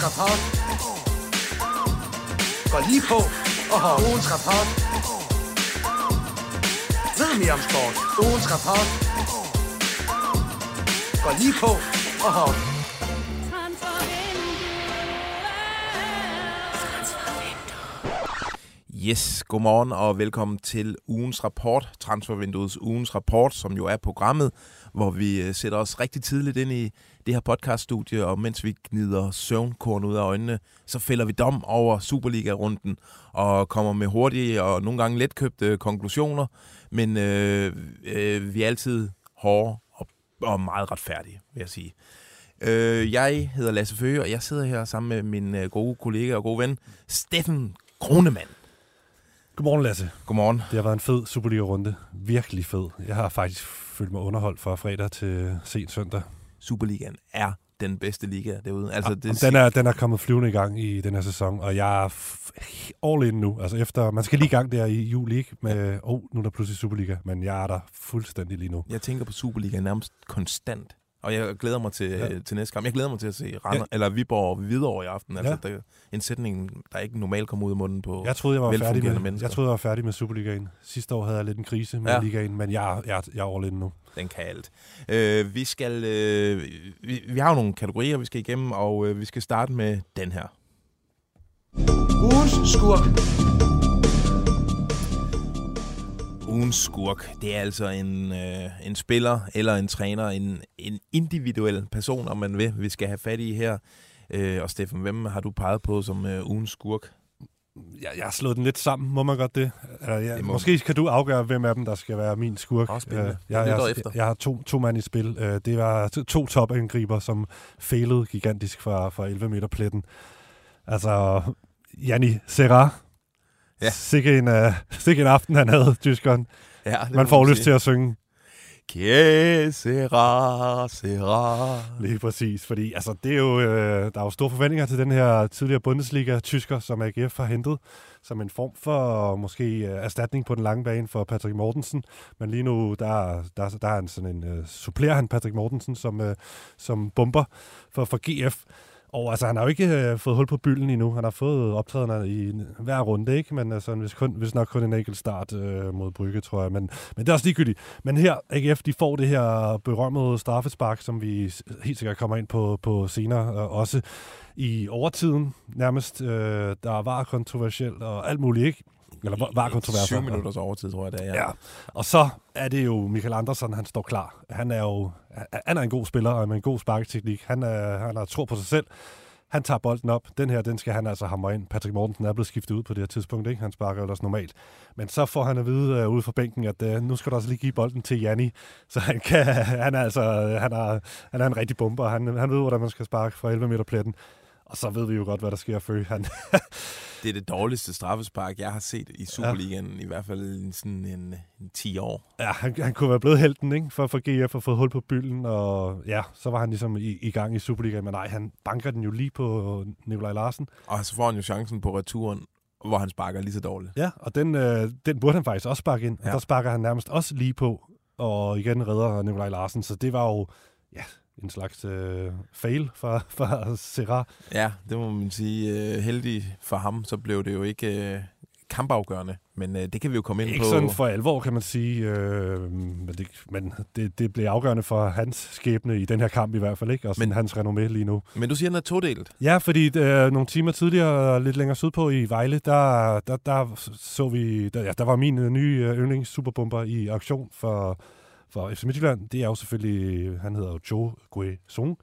Ugens rapport går lige på og har ugens rapport. Ved mere om sport. Ugens rapport går lige på og har Yes, godmorgen og velkommen til ugens rapport, Transfervinduets ugens rapport, som jo er programmet, hvor vi øh, sætter os rigtig tidligt ind i det her podcaststudie, og mens vi gnider søvnkorn ud af øjnene, så fælder vi dom over Superliga-runden og kommer med hurtige og nogle gange letkøbte konklusioner, men øh, øh, vi er altid hårde og, og meget retfærdige, vil jeg sige. Øh, jeg hedder Lasse Føge, og jeg sidder her sammen med min øh, gode kollega og gode ven, Steffen Kronemann. Godmorgen, Lasse. Godmorgen. Det har været en fed Superliga-runde. Virkelig fed. Jeg har faktisk følt mig underholdt fra fredag til sent søndag. Superligaen er den bedste liga derude. Altså, det den, er, den er kommet flyvende i gang i den her sæson, og jeg er all in nu. Altså efter, man skal lige i gang der i juli, ikke? Med, oh, nu er der pludselig Superliga, men jeg er der fuldstændig lige nu. Jeg tænker på Superligaen nærmest konstant. Og jeg glæder mig til, ja. til næste kamp. Jeg glæder mig til at se Rander, ja. eller Viborg videre i aften. Altså, ja. der, en sætning, der ikke normalt kommer ud af munden på jeg troede, jeg var færdig med, mennesker. Jeg troede, jeg var færdig med Superligaen. Sidste år havde jeg lidt en krise med ja. ligaen, men jeg, jeg, jeg er all in nu. Den kan alt. Øh, vi, skal, øh, vi, vi har jo nogle kategorier, vi skal igennem, og øh, vi skal starte med den her. Ugens skurk. Ugens skurk, det er altså en, øh, en spiller eller en træner, en, en individuel person, om man vil, vi skal have fat i her. Øh, og Steffen, hvem har du peget på som øh, ugens skurk? Jeg, jeg har slået den lidt sammen, må man godt det? Uh, ja, det må... Måske kan du afgøre, hvem af dem, der skal være min skurk. Uh, jeg, jeg, jeg, jeg har to, to mand i spil. Uh, det var to, to topangriber, som failede gigantisk fra, fra 11 meter pletten. Altså, Janni Serra. Ja. Sikke en, uh, sikke en aften, han havde, tyskeren. Ja, man får lyst til at synge. Que sera, sera. Lige præcis, fordi altså, det er jo, øh, der er jo store forventninger til den her tidligere Bundesliga-tysker, som AGF har hentet, som en form for måske øh, erstatning på den lange bane for Patrick Mortensen. Men lige nu, der, der, der er han sådan en, øh, supplerer han Patrick Mortensen som, øh, som bomber for, for GF. Og altså, han har jo ikke øh, fået hul på bylden endnu. Han har fået optrædener i hver runde, ikke? Men altså, hvis, kun, hvis nok kun en enkelt start øh, mod Brygge, tror jeg. Men, men det er også ligegyldigt. Men her, AGF, de får det her berømmede straffespark, som vi helt sikkert kommer ind på, på senere. Øh, også i overtiden nærmest. Øh, der var kontroversielt og alt muligt, ikke? Eller var kontroversielt. 7 minutters overtid, tror jeg, det er. Ja. ja. Og så er det jo Michael Andersen, han står klar. Han er jo han er en god spiller og med en god sparketeknik. Han, er, han har tro på sig selv. Han tager bolden op. Den her, den skal han altså hamre ind. Patrick Mortensen er blevet skiftet ud på det her tidspunkt, ikke? Han sparker også normalt. Men så får han at vide uh, ude fra bænken, at uh, nu skal du også lige give bolden til Janni. Så han, kan, han er altså han er, han er en rigtig bomber. Han, han ved, hvordan man skal sparke fra 11 meter pletten. Og så ved vi jo godt, hvad der sker for han. det er det dårligste straffespark, jeg har set i Superligaen, ja. i hvert fald i sådan en, en 10 år. Ja, han, han kunne være blevet helten ikke? For, for GF og fået hul på bylden, og ja, så var han ligesom i, i gang i Superligaen, men nej, han banker den jo lige på Nikolaj Larsen. Og så får han jo chancen på returen, hvor han sparker lige så dårligt. Ja, og den, øh, den burde han faktisk også sparke ind, ja. og der sparker han nærmest også lige på, og igen redder Nikolaj Larsen, så det var jo, ja, en slags øh, fail for, for Serra. Ja, det må man sige. Øh, heldig for ham, så blev det jo ikke øh, kampafgørende, men øh, det kan vi jo komme ind ikke på. Ikke sådan for alvor, kan man sige, øh, men, det, men det, det blev afgørende for hans skæbne i den her kamp i hvert fald, ikke? og men, hans renommé lige nu. Men du siger, den er todelt? Ja, fordi øh, nogle timer tidligere, lidt længere sydpå i Vejle, der, der, der så vi, der, ja, der var min øh, nye øh, yndlings superbomber i aktion for for FC Midtjylland, det er jo selvfølgelig, han hedder jo Jo Gue Sung.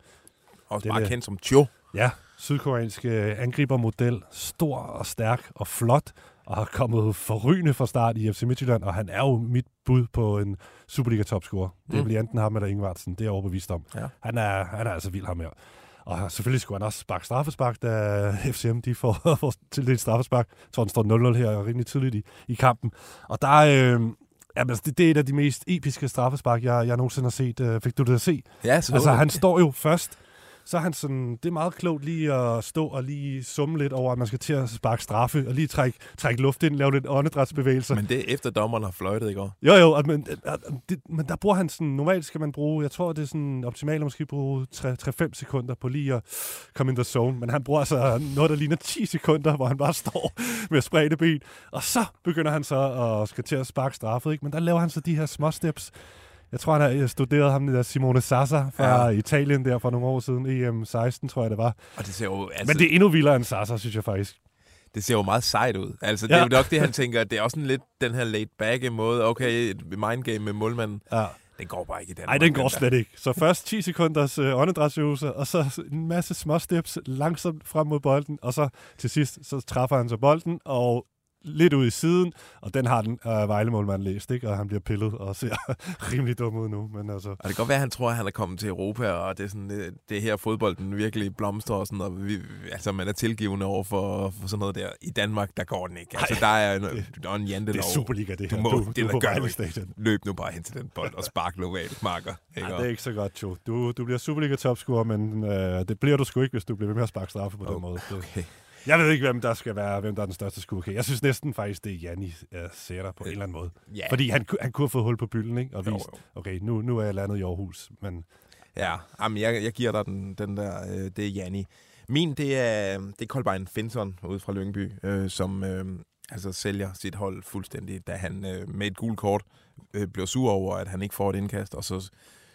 Også bare kendt som Jo. Ja, sydkoreanske angribermodel, stor og stærk og flot, og har kommet forrygende fra start i FC Midtjylland, og han er jo mit bud på en Superliga-topscorer. Mm. Det bliver enten ham eller Ingvartsen, det er jeg overbevist om. Ja. Han, er, han er altså vild ham her. Og selvfølgelig skulle han også sparke straffespark, da FCM de får, får tildelt straffespark. Jeg tror, den står 0-0 her rimelig tidligt i, i kampen. Og der, øh, Jamen, altså, det, det er et af de mest episke straffespark, jeg, jeg nogensinde har set. Øh, fik du det at se? Ja, så Altså, han står jo først så er han sådan, det er meget klogt lige at stå og lige summe lidt over, at man skal til at sparke straffe, og lige trække, trække luft ind, lave lidt åndedrætsbevægelser. Men det er efter dommeren har fløjtet i går. Jo, jo, at, men, at, det, men der bruger han sådan, normalt skal man bruge, jeg tror, det er sådan optimalt at måske bruge 3-5 sekunder på lige at komme in the zone, men han bruger altså noget, der ligner 10 sekunder, hvor han bare står med spredte ben, og så begynder han så at skal til at sparke straffet, ikke? men der laver han så de her små steps, jeg tror, han har studeret ham, der Simone Sassa fra ja. Italien der for nogle år siden, EM16, tror jeg det var. Og det ser jo, altså, Men det er endnu vildere end Sassa, synes jeg faktisk. Det ser jo meget sejt ud. Altså, det ja. er jo nok det, han tænker. Det er også en lidt den her laid-back måde. Okay, mindgame med målmanden. Ja. Den går bare ikke i Danmark. Nej, den går slet ikke. Så først 10 sekunders øh, åndedrætsøvelse, og så en masse små steps langsomt frem mod bolden, og så til sidst, så træffer han så bolden, og lidt ud i siden, og den har den øh, Vejlemålmand læst, ikke? og han bliver pillet og ser rimelig dum ud nu. Men altså... Og det kan godt være, at han tror, at han er kommet til Europa, og det er, sådan, det, det her fodbolden virkelig blomstrer, og, sådan, og vi, altså, man er tilgivende over for, for sådan noget der. I Danmark, der går den ikke. Altså, der er en, det, der er en jantelov. Det er Superliga, det her. Du må, du, det, du der gør Løb nu bare hen til den bold og spark globalt marker. Ikke? Ja, det er ikke så godt, jo. Du, du bliver Superliga-topscorer, men øh, det bliver du sgu ikke, hvis du bliver ved med at sparke straffe på okay. den måde. Det. Jeg ved ikke, hvem der skal være, hvem der er den største skurke. Jeg synes næsten faktisk, det er Janni ser der på en eller anden måde. Yeah. Fordi han, han kunne have fået hul på bylden, ikke? Og vist, jo, jo. okay, nu, nu er jeg landet i Aarhus. Men... Ja, jamen, jeg, jeg giver dig den, den der, øh, det er Janni. Min, det er, det er Kolbein Finson ude fra Lyngby, øh, som øh, altså sælger sit hold fuldstændig, da han øh, med et gult kort øh, bliver sur over, at han ikke får et indkast, og så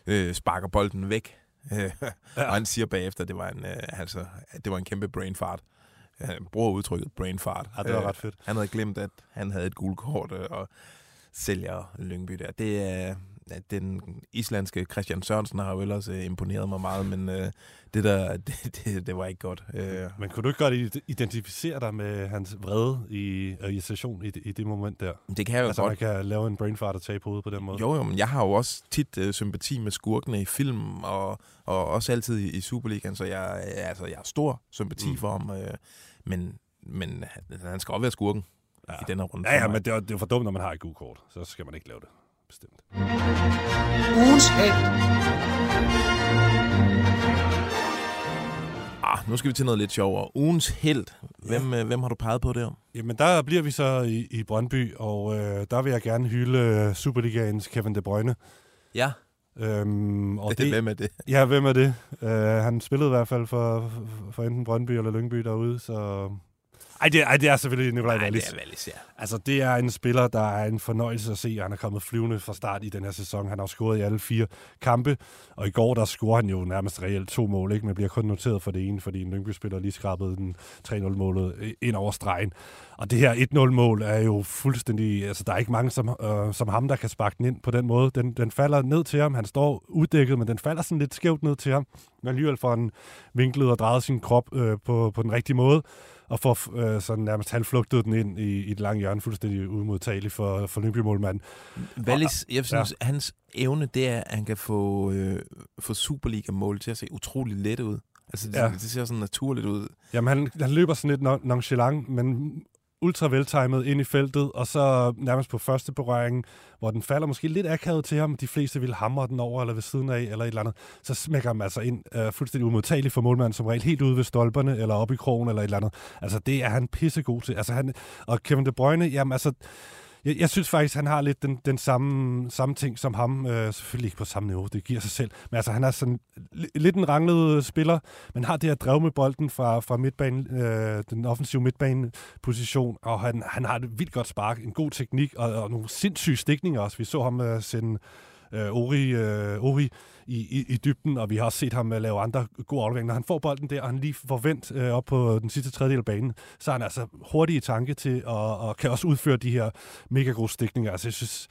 øh, sparker bolden væk. ja. Og han siger bagefter, at det var en, øh, altså, det var en kæmpe brain fart han bruger udtrykket brain fart. Ja, det var ret fedt. Øh, han havde glemt, at han havde et gult kort øh, og sælger Lyngby der. Det er den islandske Christian Sørensen har jo ellers øh, imponeret mig meget, men øh, det der, det, det, det var ikke godt. Øh. Men kunne du ikke godt identificere dig med hans vrede i irritation i, i det moment der? Det kan jeg jo altså, godt. man kan lave en brain fart og tage på hovedet på den måde. Jo, jo, men jeg har jo også tit øh, sympati med skurkene i film, og, og også altid i, i Superligaen, så jeg, altså, jeg har stor sympati mm. for ham. Øh, men, men han skal også være skurken ja. i den her runde. Ja, ja, men det er, det er for dumt, når man har et gult kort. Så skal man ikke lave det. Bestemt. Ugens. Ah, nu skal vi til noget lidt sjovere. Ugens held. Hvem, ja. øh, hvem har du peget på der? Jamen, der bliver vi så i, i Brøndby, og øh, der vil jeg gerne hylde øh, Superligaens Kevin De Bruyne. Ja. Øhm, og det, det, hvem er det? Ja, hvem er det? Uh, han spillede i hvert fald for, for enten Brøndby eller Lyngby derude, så... Ej, det, ej, det er selvfølgelig Nikolaj Wallis. det er Wallis, ja. Altså, det er en spiller, der er en fornøjelse at se. Han er kommet flyvende fra start i den her sæson. Han har scoret i alle fire kampe, og i går der scorer han jo nærmest reelt to mål, ikke? men bliver kun noteret for det ene, fordi en Lyngby-spiller lige skrabede den 3-0-målet ind over stregen. Og det her 1-0-mål er jo fuldstændig... Altså, der er ikke mange som, øh, som ham, der kan sparke den ind på den måde. Den, den falder ned til ham. Han står uddækket, men den falder sådan lidt skævt ned til ham. Men alligevel får han vinklet og drejet sin krop øh, på, på den rigtige måde og får øh, sådan nærmest halvflugtet den ind i, i et langt hjørne, fuldstændig umodtagelig for, for Lyngby-målmanden. Wallis, jeg synes, ja. hans evne, det er, at han kan få, øh, få Superliga-mål til at se utrolig let ud. Altså, det, ja. det ser sådan naturligt ud. Jamen, han, han løber sådan lidt nonchalant, men ultra veltimet ind i feltet, og så nærmest på første berøring, hvor den falder måske lidt akavet til ham, de fleste vil hamre den over eller ved siden af, eller et eller andet, så smækker han altså ind øh, fuldstændig umodtagelig for målmanden, som regel helt ude ved stolperne, eller op i krogen, eller et eller andet. Altså, det er han pissegod til. Altså, han, og Kevin De Bruyne, jamen altså, jeg, jeg synes faktisk, han har lidt den, den samme, samme ting som ham. Øh, selvfølgelig ikke på samme niveau, det giver sig selv. Men altså, han er sådan lidt en ranglet øh, spiller, men har det her drev med bolden fra, fra midtbanen, øh, den offensive midtbaneposition, og han, han har et vildt godt spark, en god teknik, og, og nogle sindssyge stikninger også. Vi så ham øh, sende øh, Ori, øh, Ori i, i, i dybden, og vi har også set ham øh, lave andre gode afleveringer. Når han får bolden der, og han lige får vendt øh, op på den sidste tredjedel af banen, så er han altså hurtig i tanke til, og, og kan også udføre de her mega gode stikninger. Altså, jeg synes,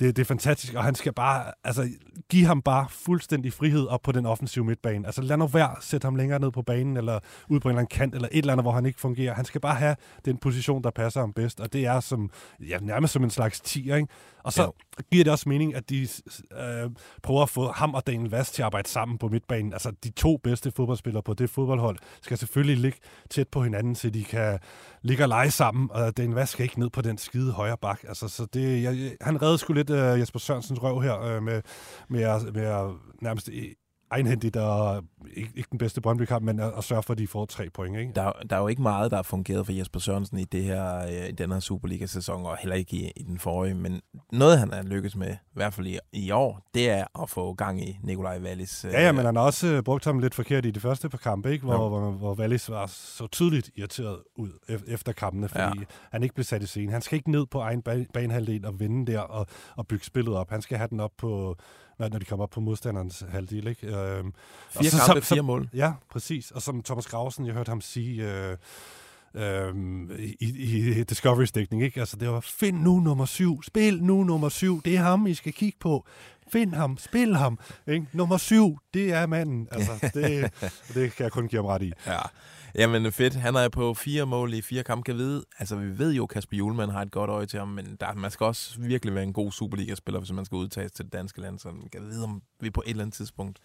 det, det er fantastisk, og han skal bare, altså, give ham bare fuldstændig frihed op på den offensive midtbane. Altså, lad nu være, sætte ham længere ned på banen, eller ud på en eller anden kant, eller et eller andet, hvor han ikke fungerer. Han skal bare have den position, der passer ham bedst, og det er som, ja, nærmest som en slags tier, ikke? Og så ja. giver det også mening, at de øh, prøver at få ham og Daniel Vast til at arbejde sammen på midtbanen. Altså, de to bedste fodboldspillere på det fodboldhold skal selvfølgelig ligge tæt på hinanden, så de kan ligge og lege sammen, og Daniel Vast skal ikke ned på den skide højre bak. Altså, så det, jeg, han redde sgu lidt øh Jesper Sørensens røv her øh, med, med, at, med at nærmest egenhændigt og ikke, ikke den bedste Brøndby-kamp, men at, at sørge for, at de får tre point. Ikke? Der, der er jo ikke meget, der har fungeret for Jesper Sørensen i, det her, øh, i den her Superliga-sæson, og heller ikke i, i den forrige. Men noget, han har lykkes med, i hvert fald i, i år, det er at få gang i Nikolaj Wallis. Ja, ja, men han har også øh, brugt ham lidt forkert i de første par kampe, ikke? Hvor, Jo. hvor, hvor Wallis var så tydeligt irriteret ud ef- efter kampene, fordi Ja. ja. han ikke blev sat i scene. Han skal ikke ned på egen ba- banehalvdel og vinde der og, og bygge spillet op. Han skal have den op på, når, når de kommer op på modstanderens halvdel. Ikke? Øhm, og Fire så- kampe, så- fire mål. Ja, præcis. Og som Thomas Grausen, jeg hørte ham sige øh, øh, i, i Discovery's dækning, ikke? Altså, det var, find nu nummer syv, spil nu nummer syv, det er ham, I skal kigge på. Find ham, spil ham. Ikke? Nummer syv, det er manden. Altså, det, det kan jeg kun give ham ret i. Ja. Jamen fedt. Han er på fire mål i fire kampe. Kan vide. Altså, vi ved jo, at Kasper Julemand har et godt øje til ham, men der, man skal også virkelig være en god Superliga-spiller, hvis man skal udtages til det danske land. Så man kan vide, om vi på et eller andet tidspunkt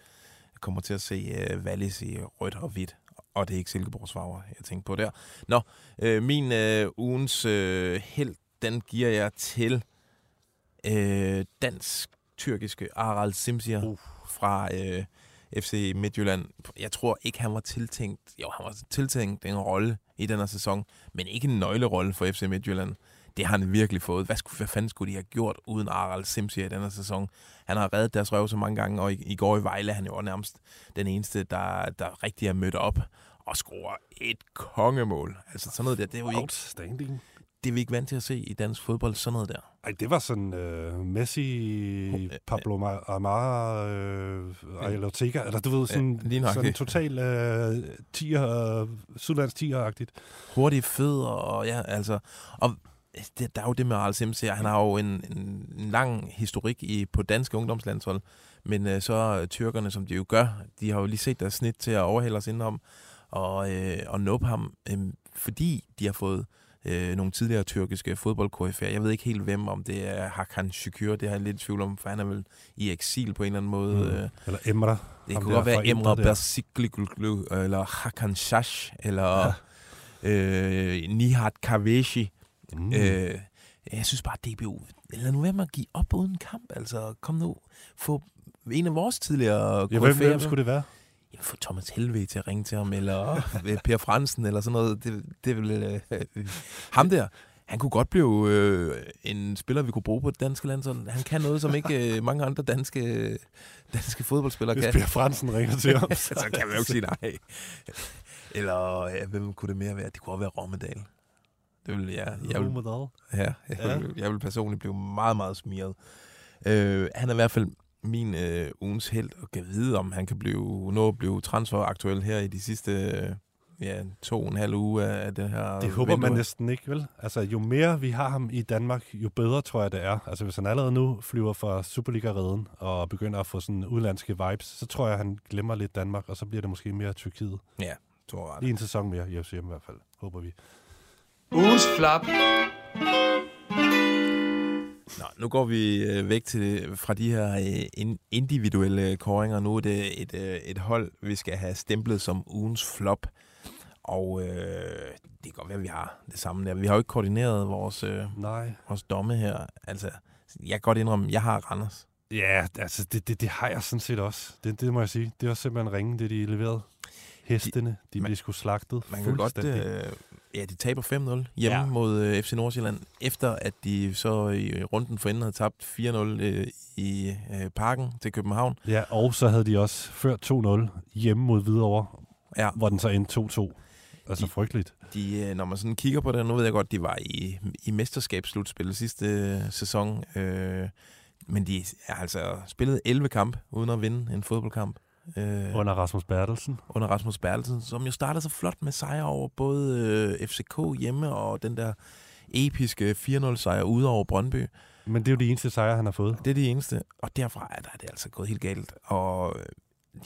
kommer til at se uh, Wallis i rødt og hvidt. Og det er ikke Silkeborgs farver, jeg tænker på der. Nå, øh, min øh, ugens øh, held, den giver jeg til øh, dansk-tyrkiske Aral Simsier Uh. fra øh, FC Midtjylland. Jeg tror ikke, han var tiltænkt, jo, han var tiltænkt en rolle i den her sæson, men ikke en nøglerolle for FC Midtjylland. Det har han virkelig fået. Hvad, skulle, hvad fanden skulle de have gjort uden Aral Simsi i den her sæson? Han har reddet deres røv så mange gange, og i, i går i Vejle han jo nærmest den eneste, der, der rigtig er mødt op og scorer et kongemål. Altså sådan noget der, det er jo ikke, Outstanding det er vi ikke vant til at se i dansk fodbold, sådan noget der. Ej, det var sådan uh, Messi, Pablo Ma- Amara, uh, Ariel Ortega, eller du ved, sådan, nøjagtigt. sådan total uh, tier, uh, Sydlands tier-agtigt. hurtige fødder, og ja, altså, og det, der er jo det med Arles MC, han har jo en, en, en lang historik i, på danske ungdomslandshold, men øh, så øh, tyrkerne, som de jo gør, de har jo lige set deres snit til at overhælde os indenom, og, øh, og nuppe ham, øh, fordi de har fået øh, nogle tidligere tyrkiske fodbold Jeg ved ikke helt hvem, om det er Hakan Şükür, det har jeg lidt tvivl om, for han er vel i eksil på en eller anden måde. Mm. Øh, Eller Emra. det kunne godt være Emre. Bersikliglu, eller Hakan Shash, eller ja. øh, Nihat Kaveshi. Mm. Øh, jeg synes bare, DBU, lad nu være med at give op uden kamp. Altså, kom nu, få en af vores tidligere ja, hvem, hvem skulle det være? Jamen, få Thomas Helve til at ringe til ham, eller øh, Per Fransen, eller sådan noget. Det, det vil, øh, ham der, han kunne godt blive øh, en spiller, vi kunne bruge på det danske land. Så han kan noget, som ikke øh, mange andre danske, danske fodboldspillere Hvis kan. Per Fransen ringer til ham. så kan man jo ikke sige nej. Eller ja, hvem kunne det mere være? Det kunne også være Rommedal. Det vil jeg, jeg vil, ja, jeg, Ja. vil, jeg vil personligt blive meget, meget smiret. Øh, han er i hvert fald min øh, ugens held, og kan vide, om han kan blive, nå at blive transferaktuel her i de sidste øh, ja, to og en halv uge af af det her Det håber man vindue. næsten ikke, vel? Altså, jo mere vi har ham i Danmark, jo bedre tror jeg, det er. Altså, hvis han allerede nu flyver fra Superliga-reden og begynder at få sådan udlandske vibes, så tror jeg, han glemmer lidt Danmark, og så bliver det måske mere Tyrkiet. Tror jeg. Lige en sæson mere i FCM i hvert fald, håber vi. Ugens flop. Nå, nu går vi øh, væk til fra de her øh, in- individuelle kåringer. Nu er det et, øh, et hold, vi skal have stemplet som ugens flop. Og øh, det kan godt være, at vi har det samme der. Vi har jo ikke koordineret vores, øh, Nej. vores domme her. Altså, jeg kan godt indrømme, jeg har Randers. Ja, altså, det, det, det har jeg sådan set også. Det, det må jeg sige. Det var simpelthen ringe, det de leverede. Hestene, de, de man- blev sgu slagtet Man kan godt... Øh, ja, de taber 5-0 hjemme ja. Mod øh, FC Nordsjælland, efter at de så i runden for enden havde tabt 4-0 øh, i øh, parken til København. Ja, og så havde de også ført 2-0 hjemme mod Hvidovre, Ja, hvor den så endte 2-2. Altså De- frygteligt. de, øh, når man sådan kigger på det, nu ved jeg godt, de var i, i mesterskabsslutspillet sidste øh, sæson, øh, men de har altså spillet 11 kampe uden at vinde en fodboldkamp. Øh, Under Rasmus Bertelsen. under Rasmus Bertelsen, som jo startede så flot med sejre over både øh, FCK hjemme og den der episke 4-0 sejr ude over Brøndby. Men det er jo de eneste sejre, han har fået. Det er det eneste. Og derfra er der er det altså gået helt galt. Og øh,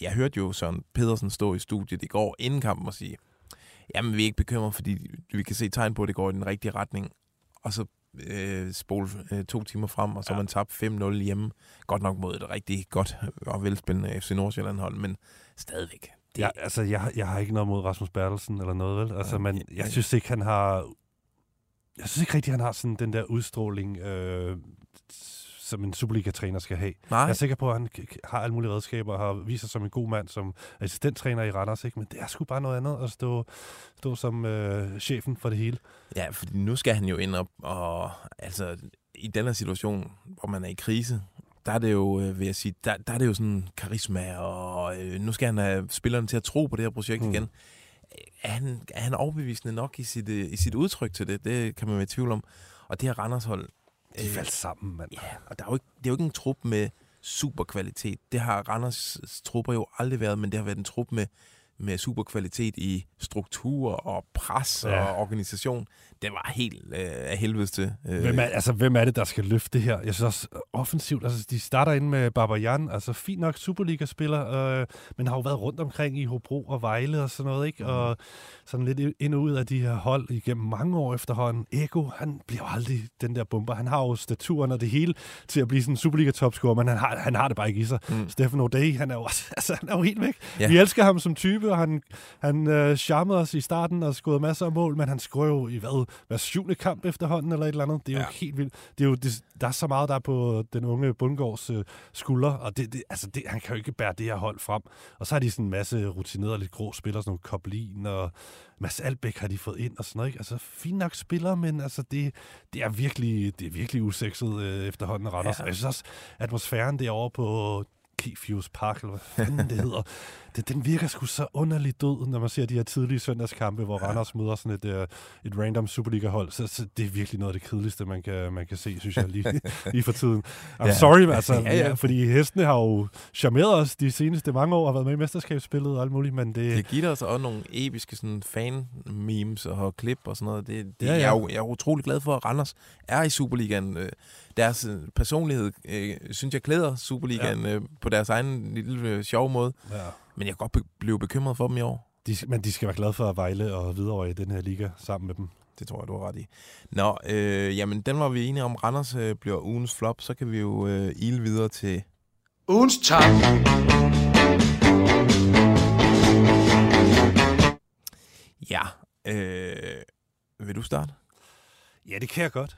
jeg hørte jo Søren Pedersen stå i studiet i går inden kampen og sige, jamen vi er ikke bekymret, fordi vi kan se tegn på, at det går i den rigtige retning. Og så øh, spole øh, to timer frem, og så ja. Man tabt 5-0 hjemme. Godt nok mod et rigtig godt og velspillende FC Nordsjælland-hold, men stadigvæk. Det, Ja, altså, jeg, jeg har ikke noget mod Rasmus Bertelsen eller noget, vel? Altså, men ja. jeg synes ikke, han har... Jeg synes ikke rigtig, han har sådan den der udstråling, øh, som en Superliga-træner skal have. Nej. Jeg er sikker på, at han har alle mulige redskaber og har vist sig som en god mand, som assistenttræner i Randers, ikke? men det er sgu bare noget andet at stå, stå som øh, chefen for det hele. Ja, fordi nu skal han jo ind op, og altså, i den her situation, hvor man er i krise, der er det jo, øh, vil jeg sige, der, der er det jo sådan karisma, og øh, nu skal han have spillerne til at tro på det her projekt mm. igen. Er han, er han overbevisende nok i sit, øh, i sit udtryk til det? Det kan man være i tvivl om. Og det her Randers-hold... De øh, faldt sammen, mand. Ja, og der er jo ikke, det er jo ikke en trup med super kvalitet. Det har Randers trupper jo aldrig været, men det har været en trup med, med super kvalitet i struktur og pres ja. og organisation det var helt øh, af helvedes til. Øh. Hvem, er, altså, hvem er det, der skal løfte det her? Jeg synes også, offensivt, altså, de starter ind med Barbajan, altså fint nok Superliga-spiller, øh, men har jo været rundt omkring i Hobro og Vejle og sådan noget, ikke? Mm. Og sådan lidt ind og ud af de her hold igennem mange år efterhånden. Ego, han bliver jo aldrig den der bomber. Han har jo staturen og det hele til at blive sådan en Superliga-topscorer, men han har, han har det bare ikke i sig. Mm. Stefan O'Day, han er jo, også, altså, han er jo helt væk. Yeah. Vi elsker ham som type, og han, han øh, charmede os i starten og skåede masser af mål, men han skrøv i hvad, hver syvende kamp efterhånden, eller et eller andet. Det er ja. jo helt vildt. Det er jo, det, der er så meget, der er på den unge Bundgaards øh, skuldre, og det, det, altså det, han kan jo ikke bære det her hold frem. Og så har de sådan en masse rutinerede, lidt grå spillere, sådan nogle Koblin og Mads Albæk har de fået ind og sådan noget. Ikke? Altså, fint nok spillere, men altså, det, det, er virkelig, det er virkelig usekset øh, efterhånden, Randers. Ja. Jeg synes også, atmosfæren derovre på Kefius Park, eller hvad fanden det hedder, det, den virker sgu så underligt død, når man ser de her tidlige søndagskampe, hvor ja. Randers møder sådan et, uh, et random Superliga-hold. Så, så det er virkelig noget af det kedeligste, man kan, man kan se, synes jeg, lige, lige for tiden. I'm ja. sorry, altså, ja, ja. fordi hestene har jo charmeret os de seneste mange år, har været med i mesterskabsspillet og alt muligt, men det... Det giver os også nogle episke sådan, fan-memes og klip og sådan noget. Det, det, ja, ja. Jeg, er jo, jeg er utrolig glad for, at Randers er i Superligaen. Øh, deres øh, personlighed, øh, synes jeg, klæder Superligaen ja. øh, på deres egen lille øh, sjove måde. Ja. Men jeg kan godt be- blive bekymret for dem i år. De, men de skal være glade for at Vejle og videre i den her liga sammen med dem. Det tror jeg, du har ret i. Nå, øh, jamen den var vi enige om. Randers øh, bliver ugens flop. Så kan vi jo øh, ile videre til... Ugens top. Ja. Øh, vil du starte? Ja, det kan jeg godt.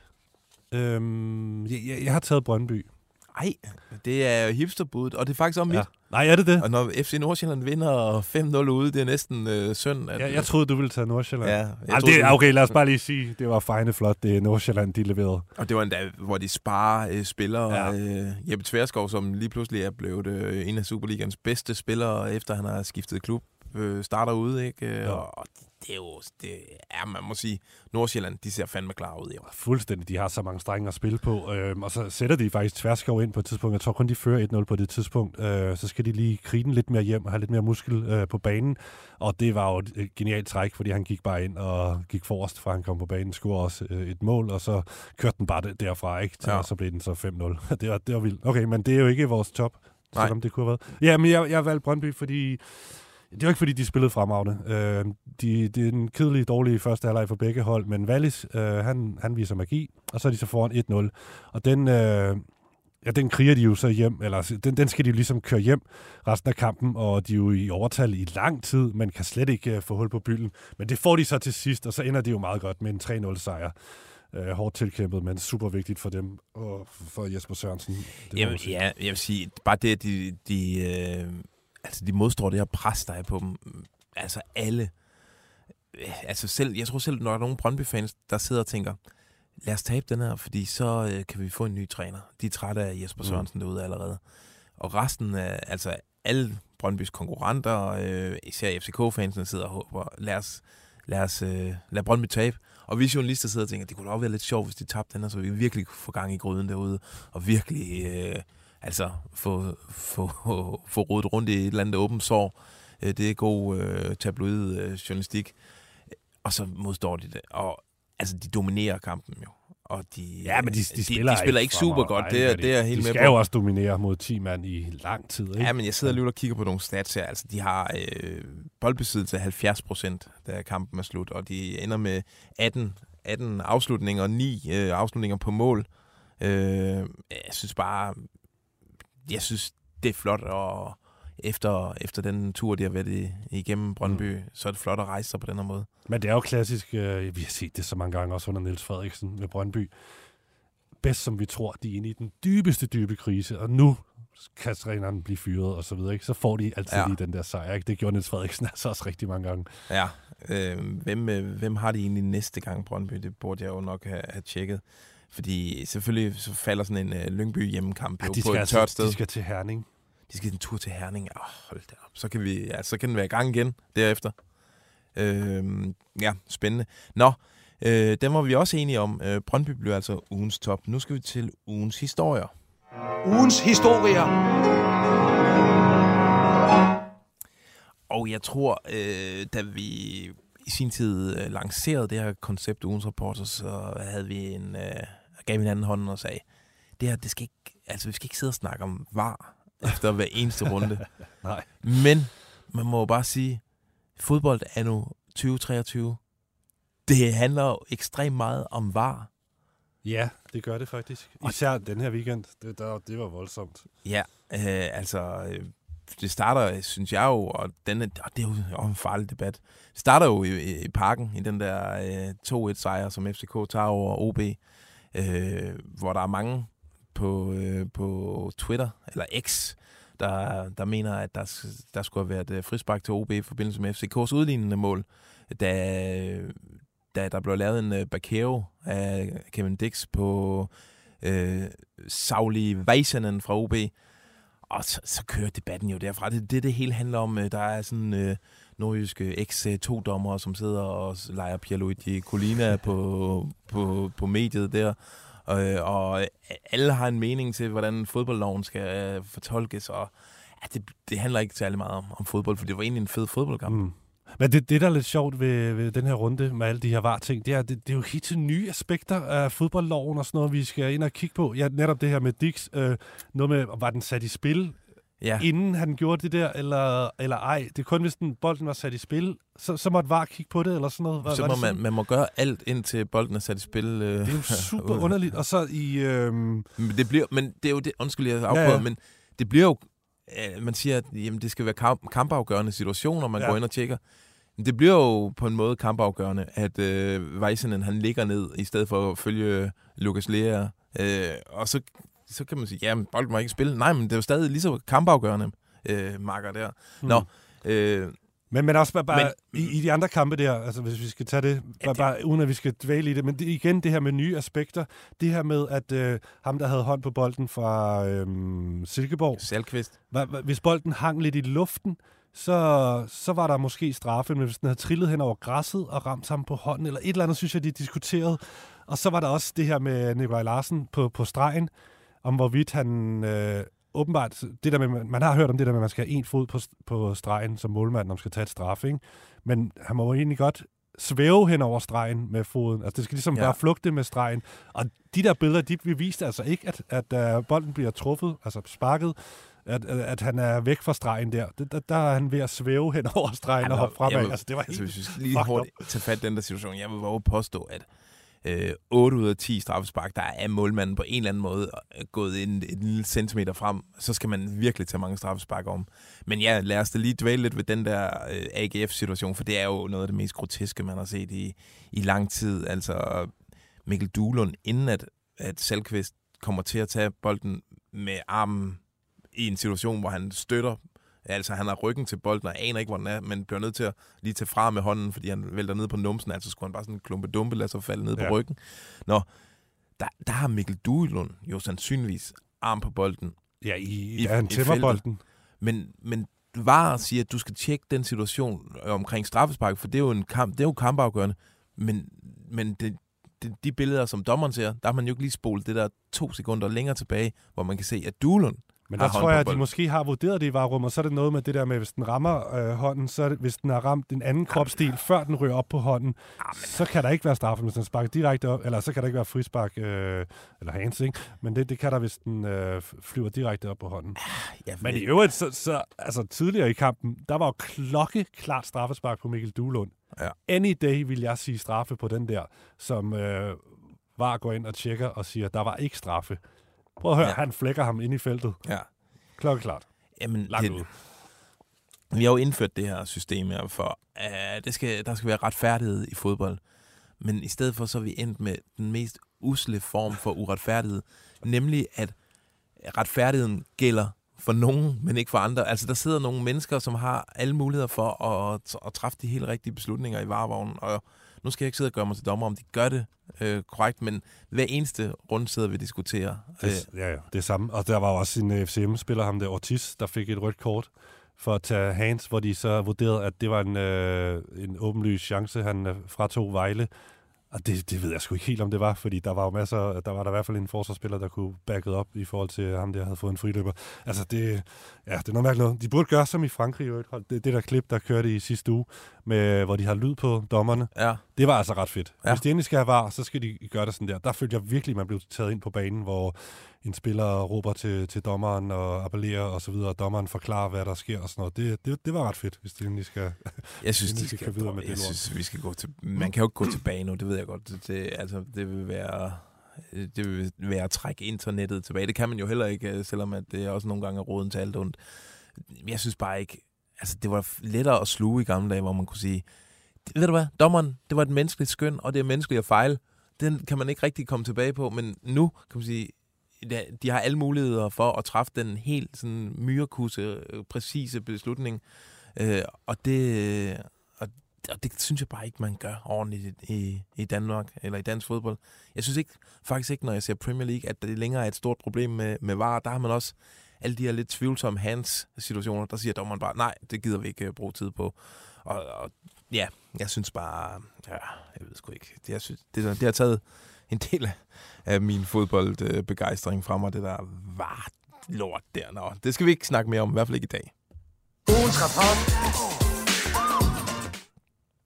Øhm, jeg, jeg, jeg har taget Brøndby. Nej, det er hipsterbuddet, og det er faktisk om ja. mit. Nej, er det det? Og når FC Nordsjælland vinder 5-0 ude, det er næsten øh, synd. At, ja, jeg troede, du ville tage Nordsjælland. Ja, Ej, troede, det, okay, lad os bare lige sige, det var fejne flot, det Nordsjælland, de leverede. Og det var endda, hvor de sparer øh, spillere. Ja. Øh, Jeppe Tverskov, som lige pludselig er blevet øh, en af Superligans bedste spillere, efter han har skiftet klub, øh, starter ude, ikke? Ja. Og det er jo, det er, man må sige, Nordsjælland, de ser fandme klar ud i år. Fuldstændig, de har så mange strenge at spille på, øh, og så sætter de faktisk tværskov ind på et tidspunkt. Jeg tror kun, de fører 1-0 på det tidspunkt. Øh, så skal de lige krige lidt mere hjem og have lidt mere muskel øh, på banen, og det var jo et genialt træk, fordi han gik bare ind og gik forrest, fra han kom på banen, scorede også øh, et mål, og så kørte den bare derfra, ikke? Til, ja. Og så blev den så 5-0. det, var, det var vildt. Okay, men det er jo ikke vores top, Nej. selvom det kunne have været. Ja, men jeg, jeg valgte Brøndby, fordi det var ikke, fordi de spillede fremragende. Øh, de, det er en kedelig, dårlig første halvleg for begge hold, men Wallis, øh, han, han viser magi, og så er de så foran 1-0. Og den, øh, ja, den kriger de jo så hjem, eller den, den skal de jo ligesom køre hjem resten af kampen, og de er jo i overtal i lang tid, men kan slet ikke uh, få hul på bylden. Men det får de så til sidst, og så ender det jo meget godt med en 3-0-sejr. Uh, hårdt tilkæmpet, men super vigtigt for dem og for Jesper Sørensen. Det Jamen, ja, jeg vil sige, bare det, at de, de øh altså de modstår det her pres, der er på dem. Altså alle. Altså selv, jeg tror selv, når der er nogle Brøndby-fans, der sidder og tænker, lad os tabe den her, fordi så øh, kan vi få en ny træner. De er trætte af Jesper mm. Sørensen mm. derude allerede. Og resten af, altså alle Brøndbys konkurrenter, øh, især FCK-fansene, sidder og håber, lad os, lad os øh, lad Brøndby tabe. Og vi journalister sidder og tænker, det kunne da også være lidt sjovt, hvis de tabte den her, så vi virkelig kunne få gang i gryden derude, og virkelig øh, altså få, få, få rodet rundt i et eller andet åbent sår. Øh, det er god øh, tabloid øh, journalistik. Og så modstår de det. Og altså, de dominerer kampen jo. Og de, ja, men de, de, spiller, de, de spiller ikke super godt. Det er, det er helt de med skal jo også dominere mod 10 mand i lang tid. Ikke? Ja, men jeg sidder lige og kigger på nogle stats her. Altså, de har øh, boldbesiddelse af 70 procent, da kampen er slut. Og de ender med 18, 18 afslutninger og 9 øh, afslutninger på mål. Øh, jeg synes bare, jeg synes, det er flot, og efter, efter den tur, de har været i, igennem Brøndby, mm. så er det flot at rejse sig på den her måde. Men det er jo klassisk, øh, vi har set det så mange gange også under Niels Frederiksen med Brøndby. bedst som vi tror, de er inde i den dybeste, dybe krise, og nu kan træneren blive fyret og så videre, ikke? så får de altid ja. Ja. lige den der sejr. Ikke? Det gjorde Niels Frederiksen altså også rigtig mange gange. Ja, øh, hvem, øh, hvem har de egentlig næste gang Brøndby? Det burde jeg jo nok have, have tjekket. Fordi selvfølgelig så falder sådan en øh, Lyngby hjemmekamp Ja, jo på skal et altså, tørt sted. de skal til Herning. De skal en tur til Herning. Oh, hold da op. Så kan, vi, ja, så kan den være i gang igen derefter. Øh, ja, spændende. Nå, øh, den var vi også enige om. Øh, Brøndby blev altså ugens top. Nu skal vi til ugens historier. Ugens historier. Og jeg tror, øh, da vi i sin tid øh, lancerede det her koncept ugens rapporter, så havde vi en, øh, gav vi hinanden hånden og sagde, det her, det skal ikke, altså vi skal ikke sidde og snakke om var efter hver eneste runde. Nej. Men man må jo bare sige, fodbold er nu 2023. Det handler jo ekstremt meget om var. Ja, det gør det faktisk. Især den her weekend. Det, der, det var voldsomt. Ja, øh, altså, øh, det starter, synes jeg jo, og, den og det er jo en farlig debat. Det starter jo i, i parken, i den der øh, 2-1-sejr, som FCK tager over OB, øh, hvor der er mange på, øh, på Twitter, eller X, der, der mener, at der, der skulle have været øh, frispark til OB i forbindelse med FCK's udlignende mål, da, da der blev lavet en øh, af Kevin Dix på øh, Sauli Väisänen fra OB, og så, så kører debatten jo derfra. Det er det, det hele handler om. Øh, der er sådan øh, nordjyske X2-dommere, som sidder og leger Pierluigi Colina på, på, på mediet der. Og, og alle har en mening til, hvordan fodboldloven skal øh, fortolkes, og ja, det, det handler ikke særlig meget om, om fodbold, for det var egentlig en fed fodboldkamp. Mm. Men det, det, der er lidt sjovt ved, ved den her runde med alle de her var-ting, det er, det, det er jo helt til nye aspekter af fodboldloven og sådan noget, vi skal ind og kigge på. Ja, netop det her med Dix. Øh, noget med, var den sat i spil, Ja, inden han gjorde det der, eller, eller ej? Det er kun, hvis den bolden var sat i spil, så, så måtte VAR kigge på det, eller sådan noget. Var, så må man, man må gøre alt, indtil bolden er sat i spil. Øh, Det er jo super underligt. Og så i... Øh, Men det bliver, men det er jo det, undskyld, jeg afbryder, Ja, ja, men det bliver jo, øh, man siger, at jamen, det skal være kamp, kampafgørende situationer, man Ja. går ind og tjekker. Men det bliver jo på en måde kampafgørende, at øh, Weissenen, han ligger ned, i stedet for at følge Lukas Lea. Øh, og så, så kan man sige, ja, men bolden må ikke spille. Nej, men det er jo stadig lige så kampafgørende, øh, marker der. Hmm. Nå, øh, Men, men også bare, bare Men- i, i de andre kampe der, altså hvis vi skal tage det, bare, bare uden at vi skal dvæle i det, men det, igen det her med nye aspekter, det her med, at øh, ham, der havde hånd på bolden fra øh, Silkeborg, Salkvist. hva, hva, hvis bolden hang lidt i luften, så, så var der måske straffe, men hvis den havde trillet hen over græsset og ramt ham på hånden, eller et eller andet, synes jeg, de diskuterede. Og så var der også det her med Nikolaj Larsen på, på stregen, om hvorvidt han øh, åbenbart, det der med, man har hørt om det der med, at man skal have en fod på, på stregen som målmand, når man skal tage et straf, ikke? Men han må jo egentlig godt svæve hen over stregen med foden. Altså det skal ligesom ja. Ja. bare flugte med stregen. Og de der billeder, de viste altså ikke, at, at uh, bolden bliver truffet, altså sparket, at, at, at han er væk fra stregen der. Der, der, der er han ved at svæve hen over stregen Han og hoppe fremad. altså det var Altså, helt... hvis vi lige hurtigt tage fat den der situation, jeg vil at påstå, at øh, 8 ud af 10 straffespark, der er målmanden på en eller anden måde øh, gået en, en lille centimeter frem, så skal man virkelig tage mange straffespark om. Men ja, lad os da lige dvæle lidt ved den der øh, AGF-situation, for det er jo noget af det mest groteske, man har set i, i lang tid. Altså Mikkel Duhlund, inden at, at Salkvist kommer til at tage bolden med armen i en situation, hvor han støtter Altså, han har ryggen til bolden og aner ikke, hvor den er, men bliver nødt til at lige tage fra med hånden, fordi han vælter ned på numsen. Altså, skulle han bare sådan en klumpe dumpe lade sig falde ned ja. På ryggen. Nå, der, der har Mikkel Duelund jo sandsynligvis arm på bolden. Ja, i, i- ja, han tæmmer bolden. Men, men VAR siger, at du skal tjekke den situation omkring straffespark, for det er jo en kamp, det er jo kampafgørende. Men, men det, det, de billeder, som dommeren ser, der har man jo ikke lige spolet det der to sekunder længere tilbage, hvor man kan se, at Duelund Men der tror jeg, at de måske har vurderet det i varrum, og så er det noget med det der med, hvis den rammer øh, hånden, så det, hvis den har ramt en anden kropsdel, før den ryger op på hånden, så kan der ikke være straffe, hvis den sparker direkte op, eller så kan der ikke være frispark, øh, eller hands, ikke? Men det, det kan der, hvis den øh, flyver direkte op på hånden. Ja, Men i øvrigt, så, så altså, tidligere i kampen, der var jo klokke klart straffespark på Mikkel Duelund. Ja. Any day vil jeg sige straffe på den der, som øh, var går ind og tjekker og siger, der var ikke straffe. Prøv at høre, Ja. han flækker ham ind i feltet. ja. Klokkeklart. Jamen, Langt det, ud. Vi har jo indført det her system her for, at det skal, der skal være retfærdighed i fodbold. Men i stedet for, så er vi endt med den mest usle form for uretfærdighed. Nemlig, at retfærdigheden gælder for nogen, men ikke for andre. Altså, der sidder nogle mennesker, som har alle muligheder for at, at træffe de helt rigtige beslutninger i varevognen, og nu skal jeg ikke sidde og gøre mig til dommer, om de gør det øh, korrekt, men hver eneste runde sidder vi og diskuterer. Det, ja, ja, det er samme. Og der var også en øh, FCM-spiller, ham der Ortiz, der fik et rødt kort for at tage hands, hvor de så vurderede, at det var en, øh, en åbenlys chance, han øh, fratog Vejle. Og det, det ved jeg sgu ikke helt, om det var, fordi der var jo masser, der var der i hvert fald en forsvarsspiller, der kunne backet op i forhold til ham, der havde fået en friløber. Altså, det, ja, det er noget mærkeligt. De burde gøre som i Frankrig, jo. Det, det der klip, der kørte i sidste uge, med, hvor de har lyd på dommerne. Ja. Det var altså ret fedt. Ja. Hvis de endelig skal have var, så skal de gøre det sådan der. Der følte jeg virkelig, at man blev taget ind på banen, hvor en spiller råber til, til dommeren og appellerer og så videre, og dommeren forklarer, hvad der sker og sådan noget. Det, det, det var ret fedt, hvis de endelig skal, Jeg synes, de skal videre med jeg det lort. synes, vi skal gå til... Man kan jo ikke gå tilbage nu, det ved jeg godt. Det, det, altså, det vil være... Det vil være at trække internettet tilbage. Det kan man jo heller ikke, øh, selvom at det også nogle gange er roden til alt ondt. Jeg synes bare ikke... Altså, det var lettere at sluge i gamle dage, hvor man kunne sige, ved du hvad, dommeren, det var et menneskeligt skøn, og det er menneskeligt at fejle. Den kan man ikke rigtig komme tilbage på, men nu kan man sige, de har alle muligheder for at træffe den helt sådan myrekusse, øh, præcise beslutning. Øh, og det, og, og det synes jeg bare ikke, man gør ordentligt i, i, i Danmark, eller i dansk fodbold. Jeg synes ikke, faktisk ikke, når jeg ser Premier League, at det længere er et stort problem med, med VAR. Der har man også alle de her lidt tvivlsomme hands-situationer, der siger dommeren bare, nej, det gider vi ikke øh, bruge tid på. Og, og ja, jeg synes bare, ja, jeg ved sgu ikke. Det, jeg synes, det, det har taget en del af, af min fodboldbegejstring fra mig, det der var lort der. Nå, det skal vi ikke snakke mere om, i hvert fald ikke i dag.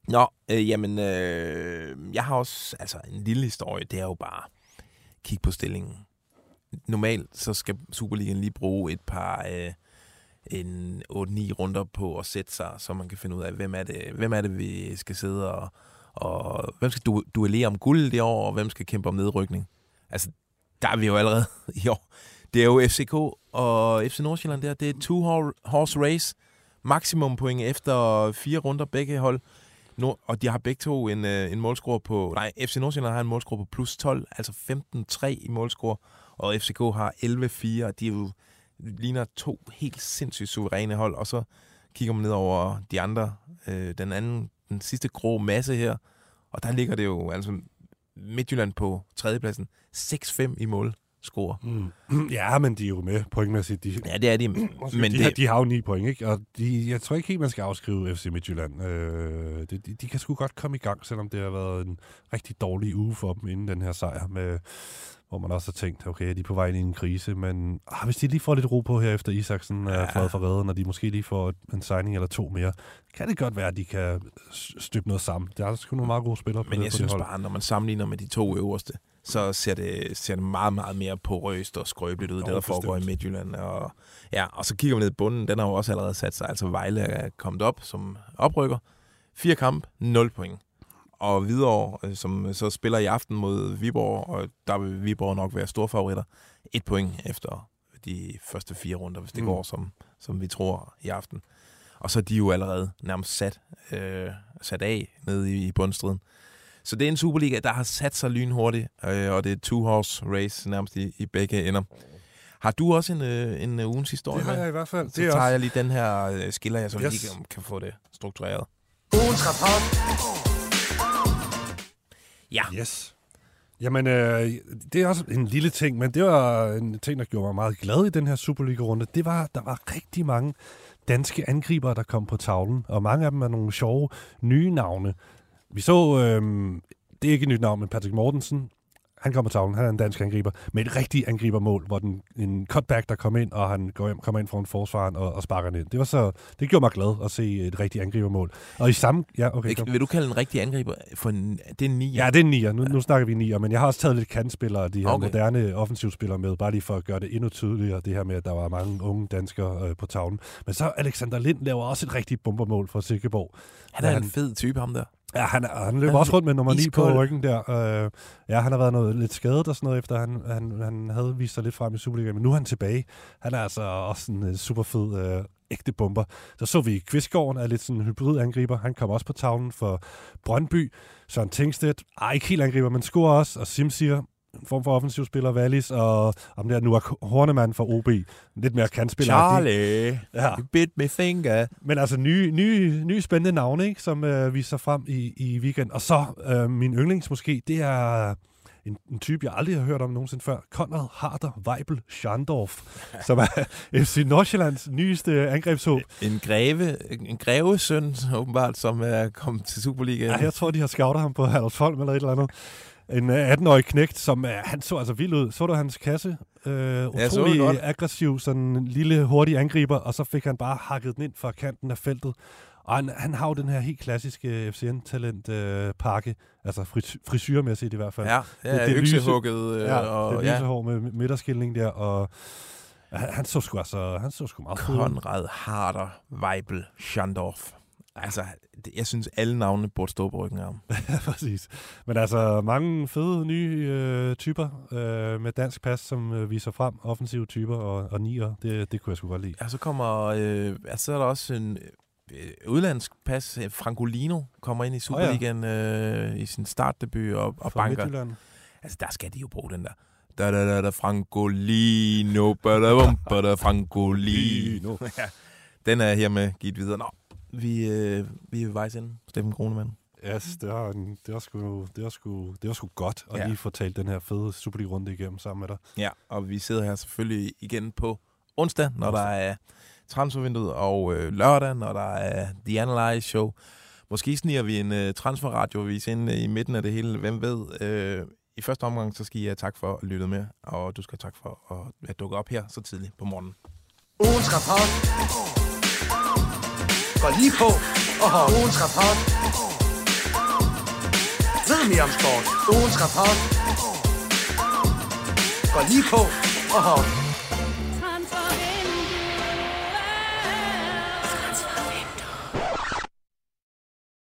Nå, øh, jamen, øh, jeg har også altså en lille historie. Det er jo bare kig på stillingen. Normalt så skal Superligaen lige bruge et par øh, en 8-9 runder på at sætte sig, så man kan finde ud af, hvem er det, hvem er det vi skal sidde og, og hvem skal du, duellere om guld i år, og hvem skal kæmpe om nedrykning. Altså, der er vi jo allerede i år. Det er jo FCK og FC Nordsjælland der. Det er two-horse race. Maksimum point efter fire runder begge hold. Nord- og de har begge to en, øh, en målscore på... Nej, FC Nordsjælland har en målscore på plus 12, altså 15-3 i målscore, og FCK har 11-4, og de er jo, ligner to helt sindssygt suveræne hold, og så kigger man ned over de andre, øh, den anden, den sidste grå masse her, og der ligger det jo, altså Midtjylland på tredjepladsen, 6-5 i målscore. Mm. Ja, men de er jo med pointmæssigt. De, Ja, det er de, men de, det, har, de har jo ni point, ikke? Og de, jeg tror ikke helt, man skal afskrive FC Midtjylland. Øh, de, de, de kan sgu godt komme i gang, selvom det har været en rigtig dårlig uge for dem inden den her sejr, med, hvor man også har tænkt, okay, de er på vej ind i en krise, men ah, hvis de lige får lidt ro på her efter Isaksen er Ja. flad for redden, og de måske lige får en signing eller to mere, kan det godt være, at de kan støbe noget sammen. Der er sgu nogle meget gode spillere på Men det, jeg på synes det hold. bare, når man sammenligner med de to øverste, så ser det, ser det meget, meget mere porøst og skrøbeligt ud, Jo, det der foregår i bestemt. Midtjylland. Og, ja, og så kigger vi ned i bunden, den har jo også allerede sat sig. Altså Vejle er kommet op som oprykker. Fire kamp, 0 point. Og Hvidovre, øh, som så spiller i aften mod Viborg, og der vil Viborg nok være store favoritter. Et point efter de første fire runder, hvis det Mm. går, som, som vi tror i aften. Og så er de jo allerede nærmest sat, øh, sat af nede i, i bundstriden. Så det er en Superliga, der har sat sig lynhurtigt, øh, og det er two-horse race nærmest i, i begge ender. Har du også en, øh, en øh, ugens historie Det har med? jeg i hvert fald. Så det er tager også, jeg lige den her øh, skiller, jeg så Yes. yes. lige kan, kan få det struktureret. Ugens rapport. Ja, Yes. Jamen, øh, det er også en lille ting, men det var en ting, der gjorde mig meget glad i den her Superliga-runde. Det var, der var rigtig mange danske angribere, der kom på tavlen, og mange af dem er nogle sjove nye navne. Vi så, øh, det er ikke et nyt navn, men Patrick Mortensen, han kom på tavlen, han er en dansk angriber, med et rigtigt angribermål, hvor den, en cutback, der kom ind, og han går hjem, kommer ind foran forsvaren og, og sparker den ind. Det, var så, det gjorde mig glad at se et rigtigt angribermål. Og i samme... Ja, okay, kom. vil du kalde en rigtig angriber for en, det er en 9? Ja, det er en nier. Nu, nu snakker vi nier, men jeg har også taget lidt kantspillere, de her. Okay. moderne offensivspillere med, bare lige for at gøre det endnu tydeligere, det her med, at der var mange unge danskere øh, på tavlen. Men så Alexander Lind laver også et rigtigt bombermål for Silkeborg. Han er han- en fed type, ham der. Ja, han, han løber Han også rundt med nummer 9 på iskold. ryggen der. Øh, ja, han har været noget, lidt skadet og sådan noget, efter han, han, han havde vist sig lidt frem i Superligaen, men nu er han tilbage. Han er altså også en uh, super fed øh, ægte bomber. Så så vi Kvistgården er lidt sådan en hybrid-angriber. Han kom også på tavlen for Brøndby. Søren Tingstedt, ej, ikke helt angriber, men scorer også. Og Simsier, en form for offensiv spiller, Wallis, og om der nu er Hornemann fra OB, lidt mere kantspiller. Charlie, Ja. you bit me finger. Men altså nye, nye, nye spændende navne, ikke, som øh, viser frem i, i weekend. Og så øh, min yndlings måske, det er en, en type, jeg aldrig har hørt om nogensinde før. Konrad Harder Weibel Schandorf, som er FC Nordsjællands nyeste angrebshåb. En greve, en grevesøn, åbenbart, som er kommet til Superligaen. Ja, jeg tror, de har scoutet ham på Herlufsholm eller et eller andet. En øh, 18-årig knægt, som er, han så altså vild ud. Så du hans kasse? Øh, Ja, så utrolig godt. aggressiv, sådan en lille hurtig angriber, og så fik han bare hakket den ind fra kanten af feltet. Og han, han har jo den her helt klassiske FCN-talent-pakke, øh, pakke. altså fris, frisyrmæssigt i hvert fald. Ja, ja Det- det lyse- øksehugget. Øh, ja og, det ja, lyse hår med midterskilning der, og han, han så sgu altså, han så sgu meget. Konrad Harder Weibel Schandorf. Altså, jeg synes, alle navnene burde stå på ryggen af ham. Ja, præcis. Men altså, mange fede nye øh, typer øh, med dansk pas, som øh, viser frem. Offensive typer og, og nier. Det, det kunne jeg sgu godt lide. Ja, så kommer, øh, altså, så er der også en øh, udlandsk pas. Francolino kommer ind i Superligaen øh, i sin startdebut og, og banker. Midtjylland. Altså, der skal de jo bruge den der. Da da da da Francolino, badabum, bada Francolino. ja, den er her med givet videre. Nå, vi, øh, vi er ved vejs ende. Steffen Kronemann. Yes, det var, en, det, var sgu, det, var sgu, det var sgu godt at Ja. lige få talt den her fede Superliga-runde igennem sammen med dig. Ja, og vi sidder her selvfølgelig igen på onsdag, når Onsdag. der er transfervinduet, og øh, lørdag, når der er The Analyze Show. Måske sniger vi en øh, transferradiovis ind øh, i midten af det hele, hvem ved. Øh, I første omgang, så skal I have tak for at lytte med, og du skal have tak for at, at dukke op her så tidligt på morgenen. Ugens rapport. Gå lige på og hop. Ugens rapport. Ved mere om sport. Ugens rapport. Gå lige på og hop.